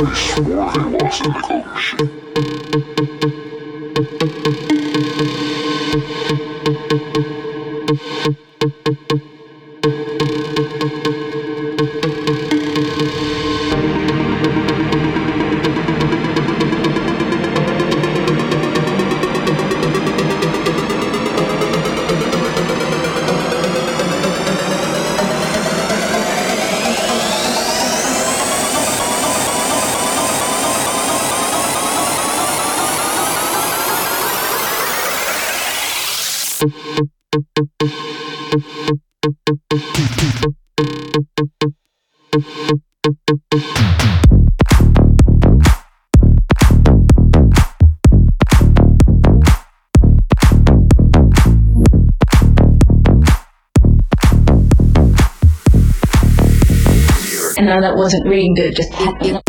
Know that wasn't reading good, just happened.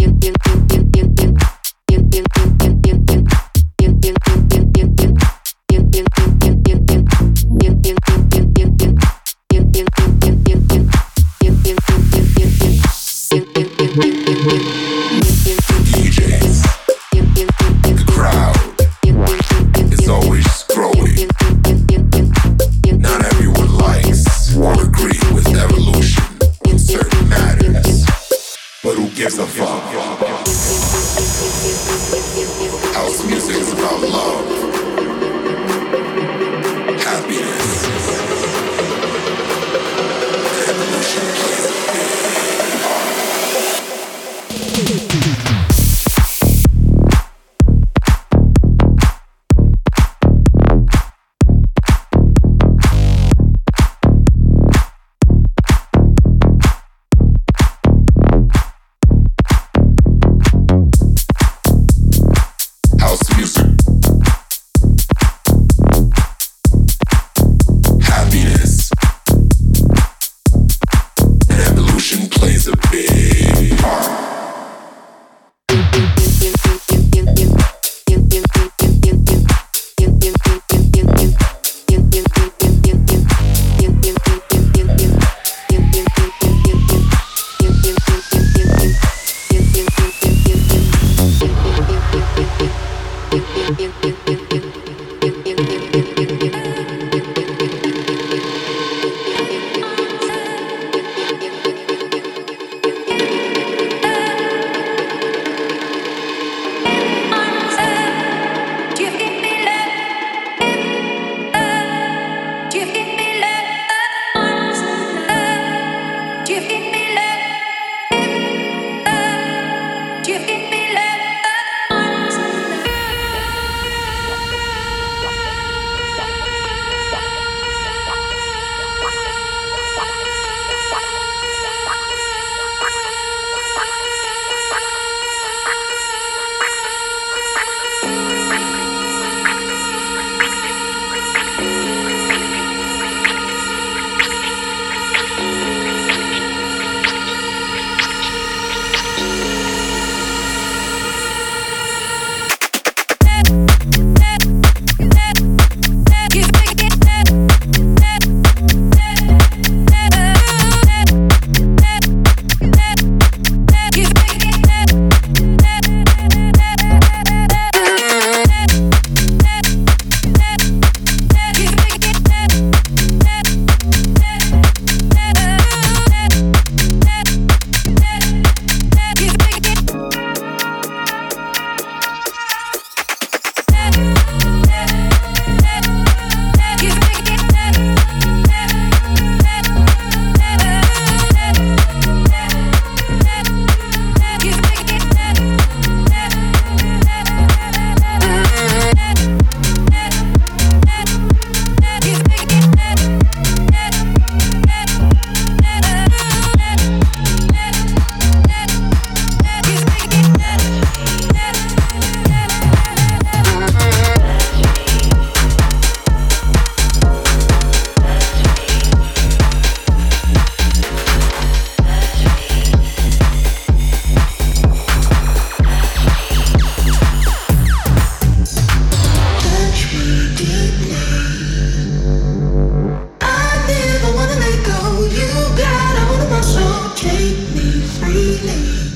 Take me freely.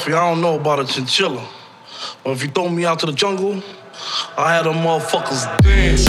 Humphrey, I don't know about a chinchilla. But if you throw me out to the jungle, I had them motherfuckers dance.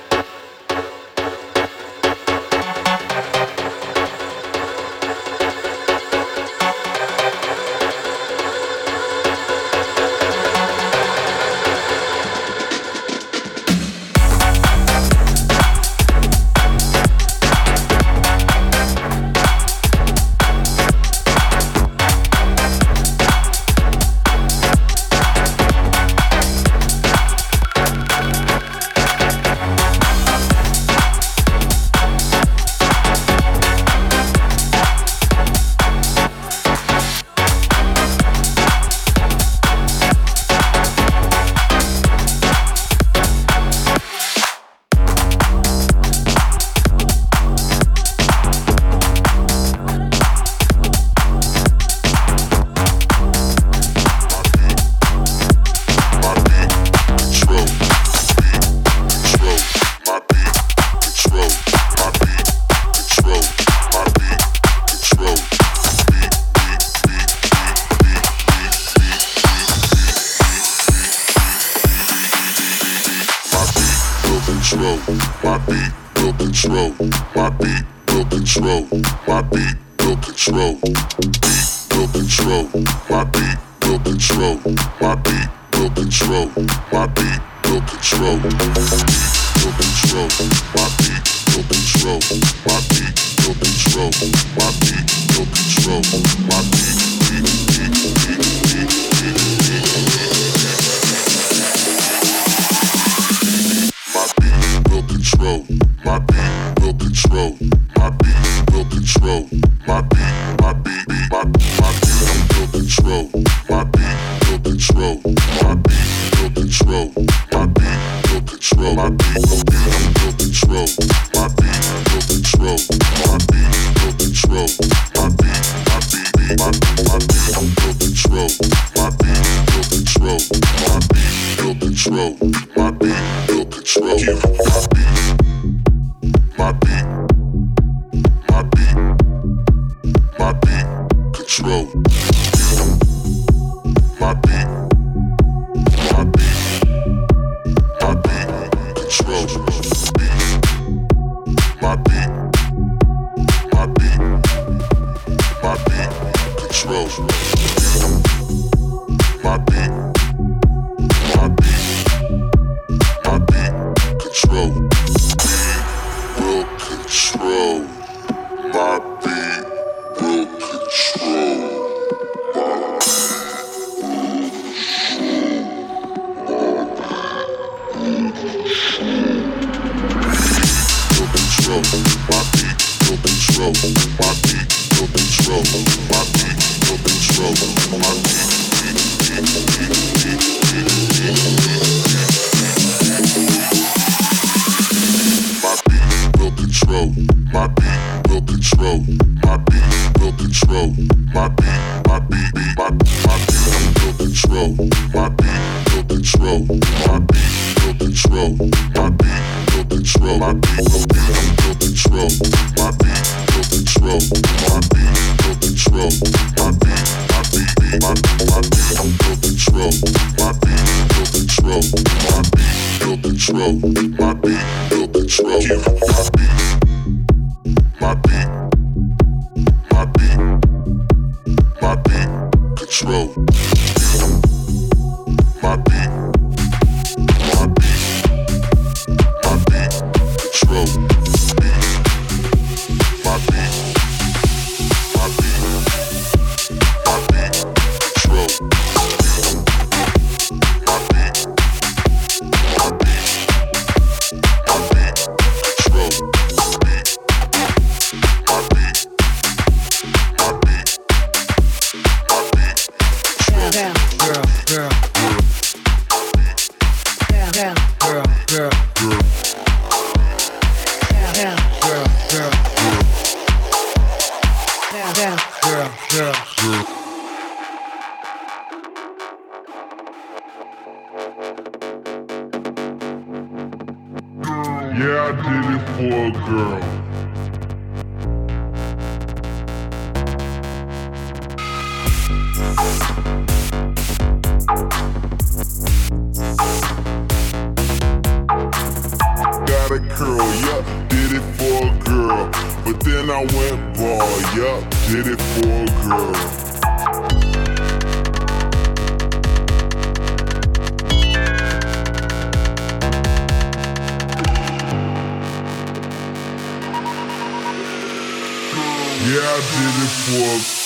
got a curl, yup, did it for a girl. But then I went ball, yup, did it for a girl. Yeah, I did it for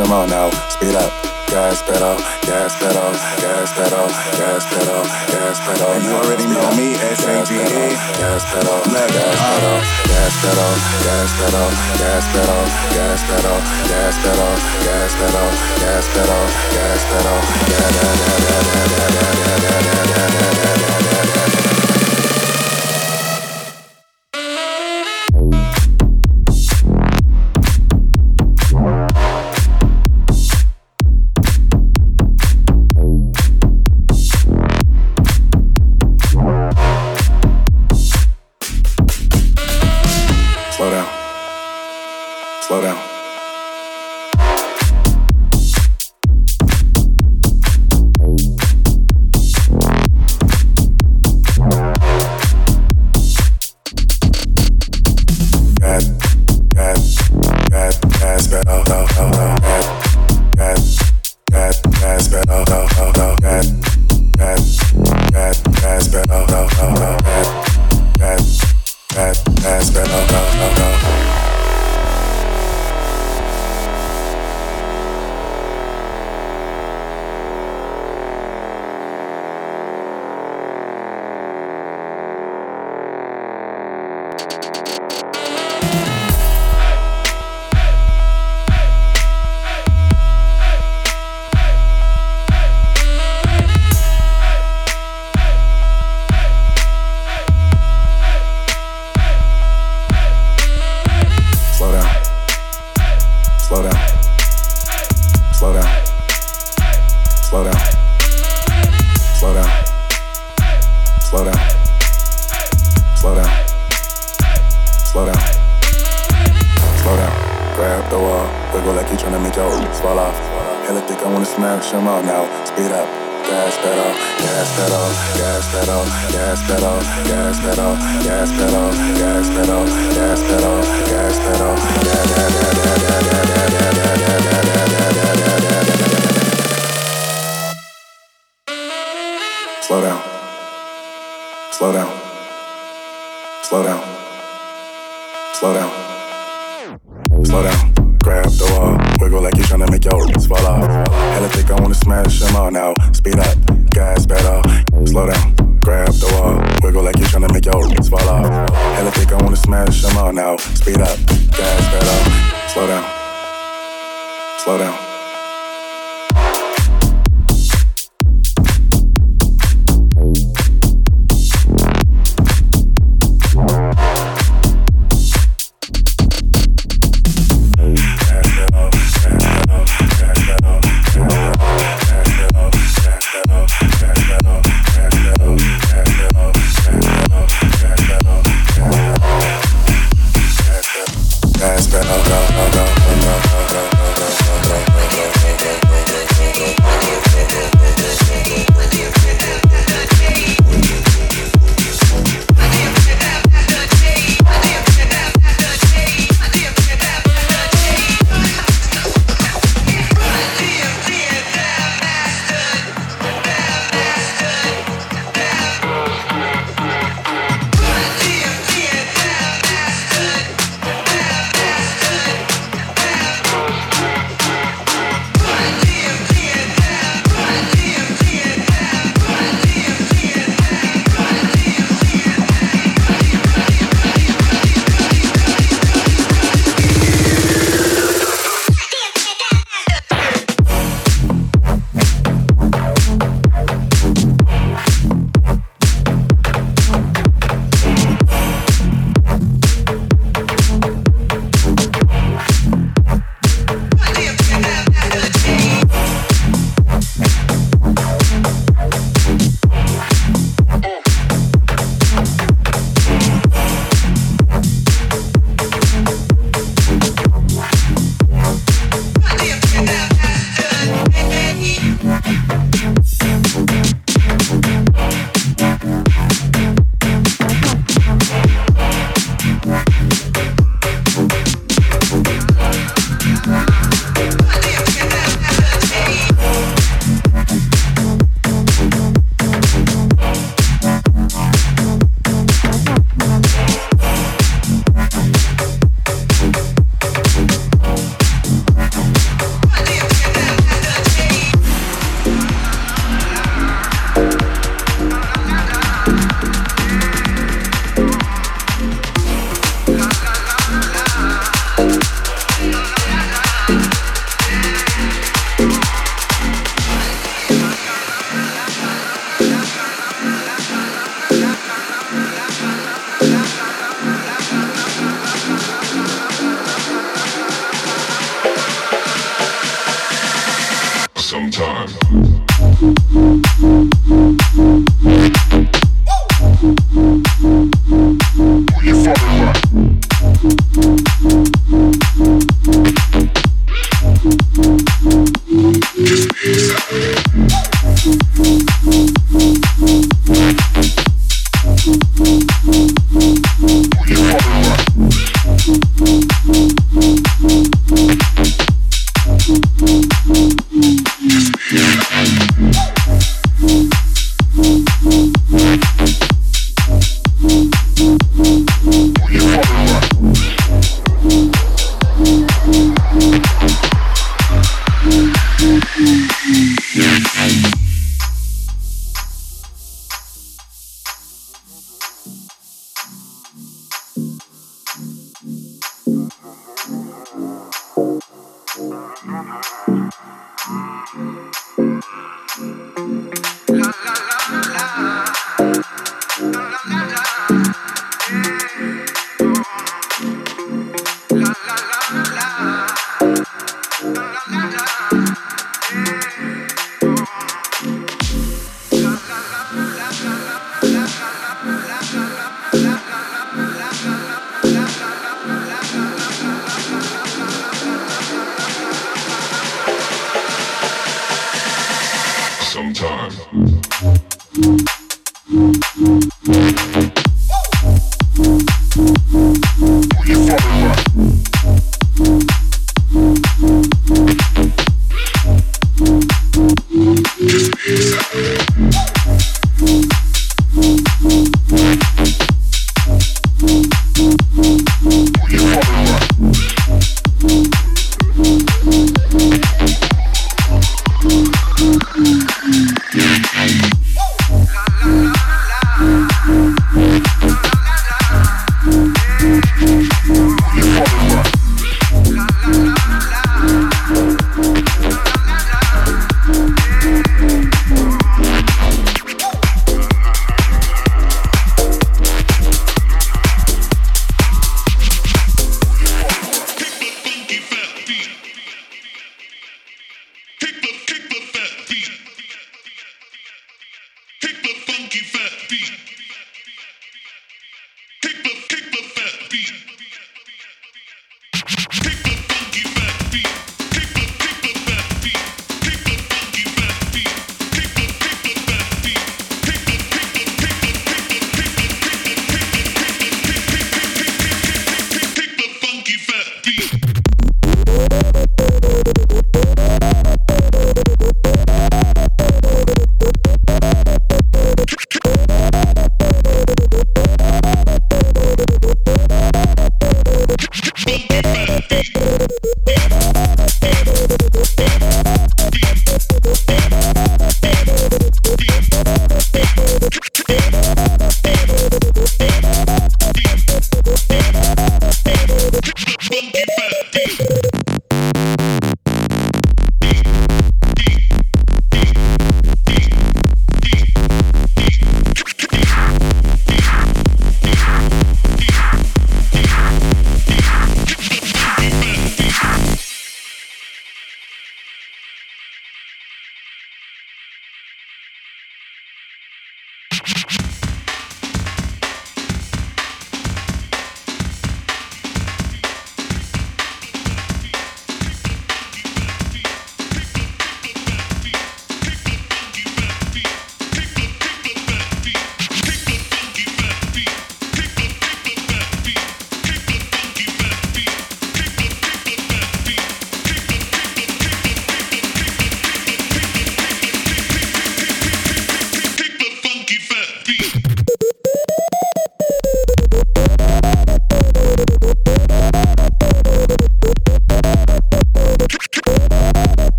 Shamana.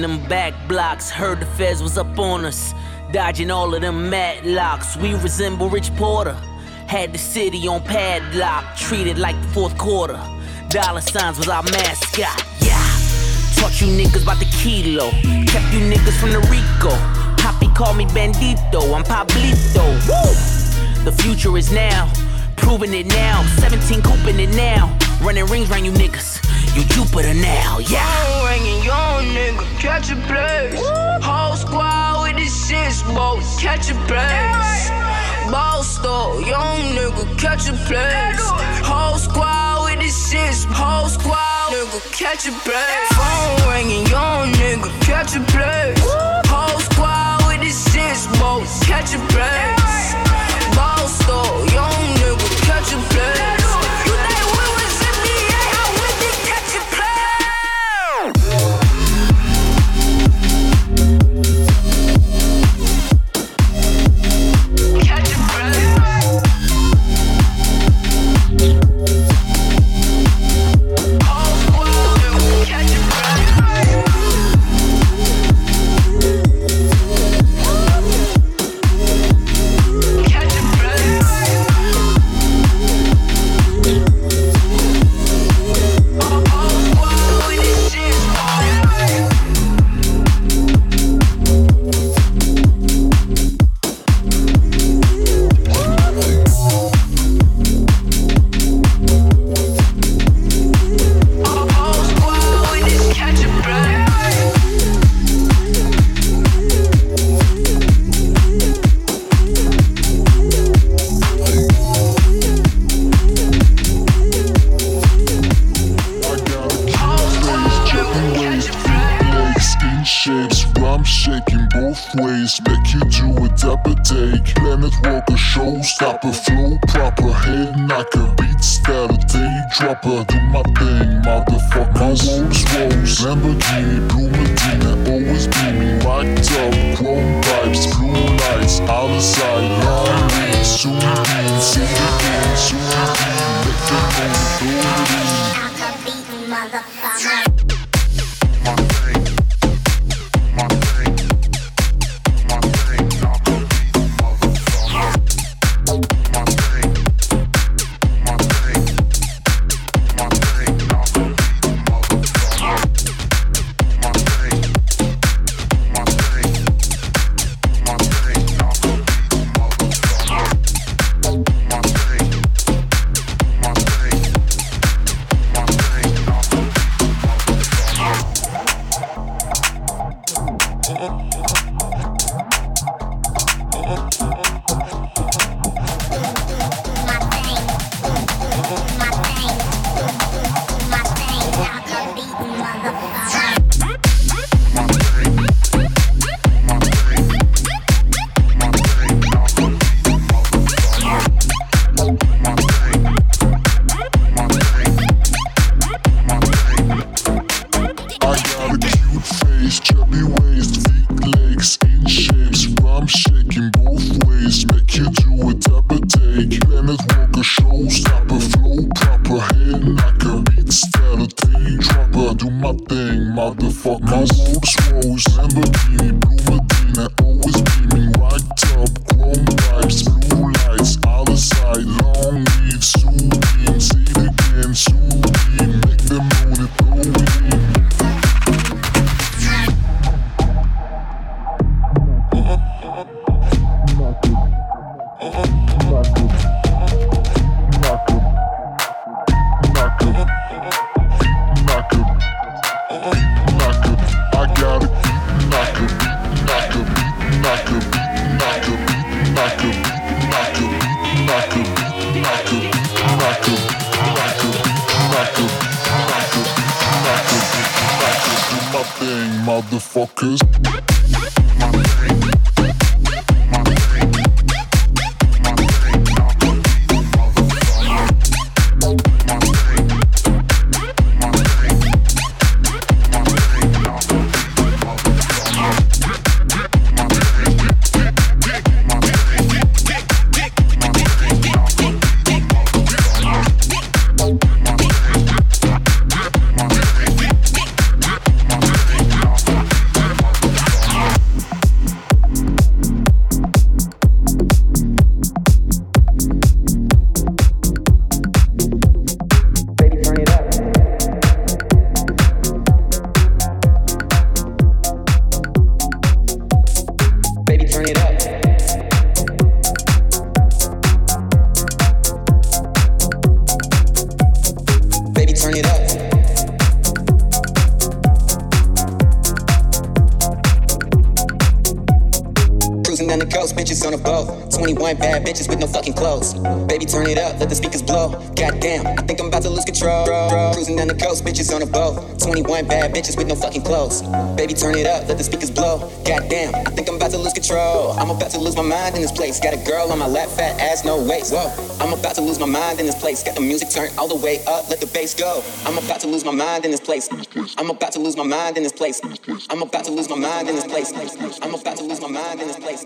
Them back blocks. Heard the feds was up on us. Dodging all of them locks. We resemble Rich Porter. Had the city on padlock. Treated like the fourth quarter. Dollar signs was our mascot. Yeah. Taught you niggas about the kilo. Kept you niggas from the Rico. Poppy called me Bandito. I'm Pablito. Woo! The future is now. Proving it now. 17 cooping it now. Running rings round you niggas. You Jupiter now, yeah. Phone ringing, young nigga, catch a place. Whole squad with the six boats, catch a place. Ball store, young nigga, catch a place. Whole squad with the six, whole squad, nigga, catch a place. Phone ringing, young nigga, catch a place. Whole squad with the six boats, catch a place. Ball store, young nigga, catch a place. Ways. Make you do a dapper take. Planet walker, showstopper, flow proper, head knocker, beats that a day dropper. Do my thing, motherfucker. My Rolls Royce, Lamborghini, Motherfuckers. Place. Got the music turned all the way up, let the bass go. I'm about to lose my mind in this place. I'm about to lose my mind in this place. I'm about to lose my mind in this place. I'm about to lose my mind in this place.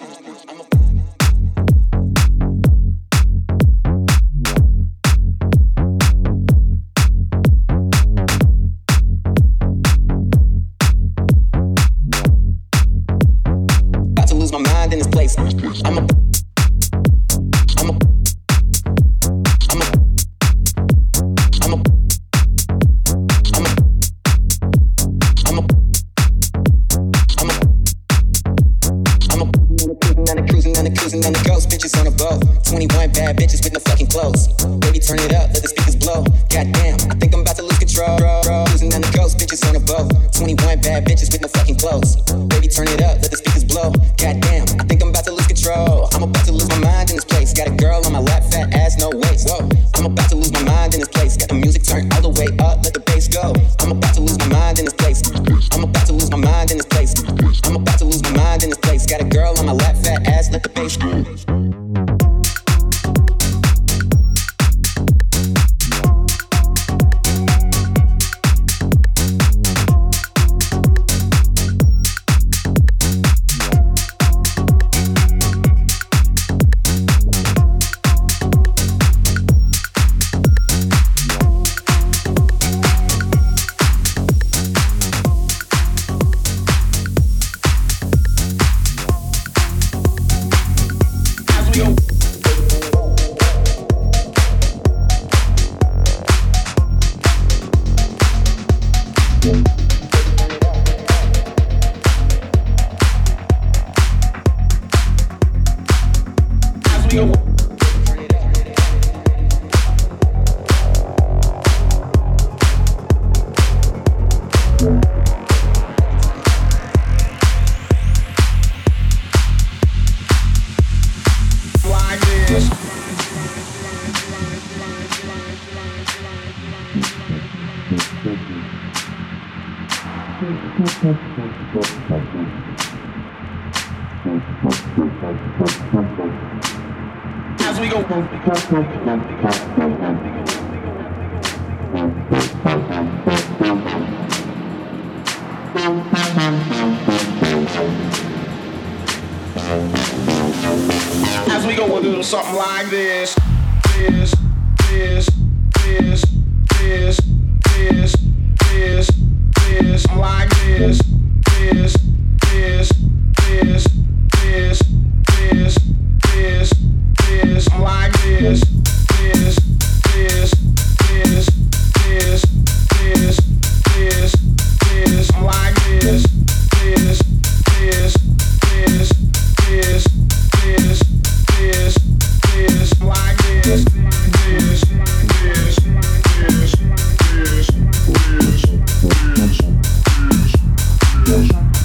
Bitches with no fucking clothes. Baby, turn it up, let the speakers blow. Goddamn, I think I'm about to lose control. I'm about to lose my mind in this place. Got a girl on my lap, fat ass, no waist. Whoa, I'm about to lose my mind in this place. Got the music turned all the way up, let the bass go. I'm about to lose my mind in this place. I'm about to lose my mind in this place. I'm about to lose my mind in this place. Got a girl on my lap, fat ass, let the bass go.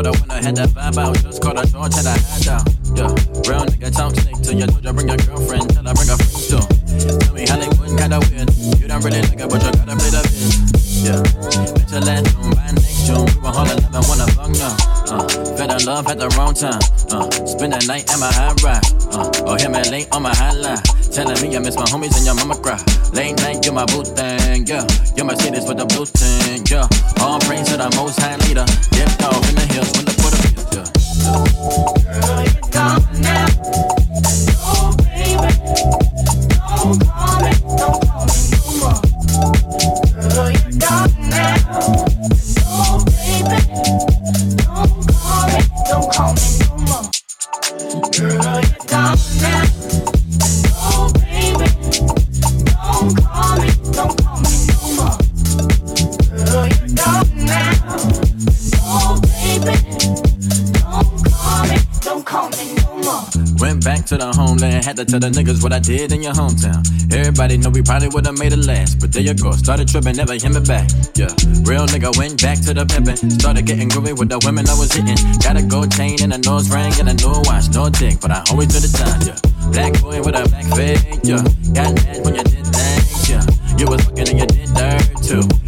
For the winner, had that vibe out. Just caught a charge, had a hat down. Yeah, real nigga talk snake to your doja, bring your girlfriend, tell her bring her friends too. Tell me Hollywood kinda weird. You don't really like it, but you gotta play the biz. Yeah, bet your last June, by next June, we were all 11, wanna fuck now. Uh, fell in love at the wrong time. Uh, spend the night at my high ride. Uh, or hit me late on my hotline. Telling me I miss my homies and your mama cry. Late night, you're my boo thing, yeah. You Mercedes with the blue thing, yeah. All praise to the most high leader. Dipped off in the hills when the put up yeah. Girl, you gone Had to tell the niggas what I did in your hometown. Everybody know we probably would've made it last. But there you go, started tripping, never hit me back. Yeah, real nigga went back to the pimpin'. Started getting groovy with the women I was hitting. Got a gold chain and a nose ring and a new watch, no dick, but I always do the time, yeah. Black boy with a black face, yeah. Got mad when you did things, yeah. You was fucking and you did dirt too.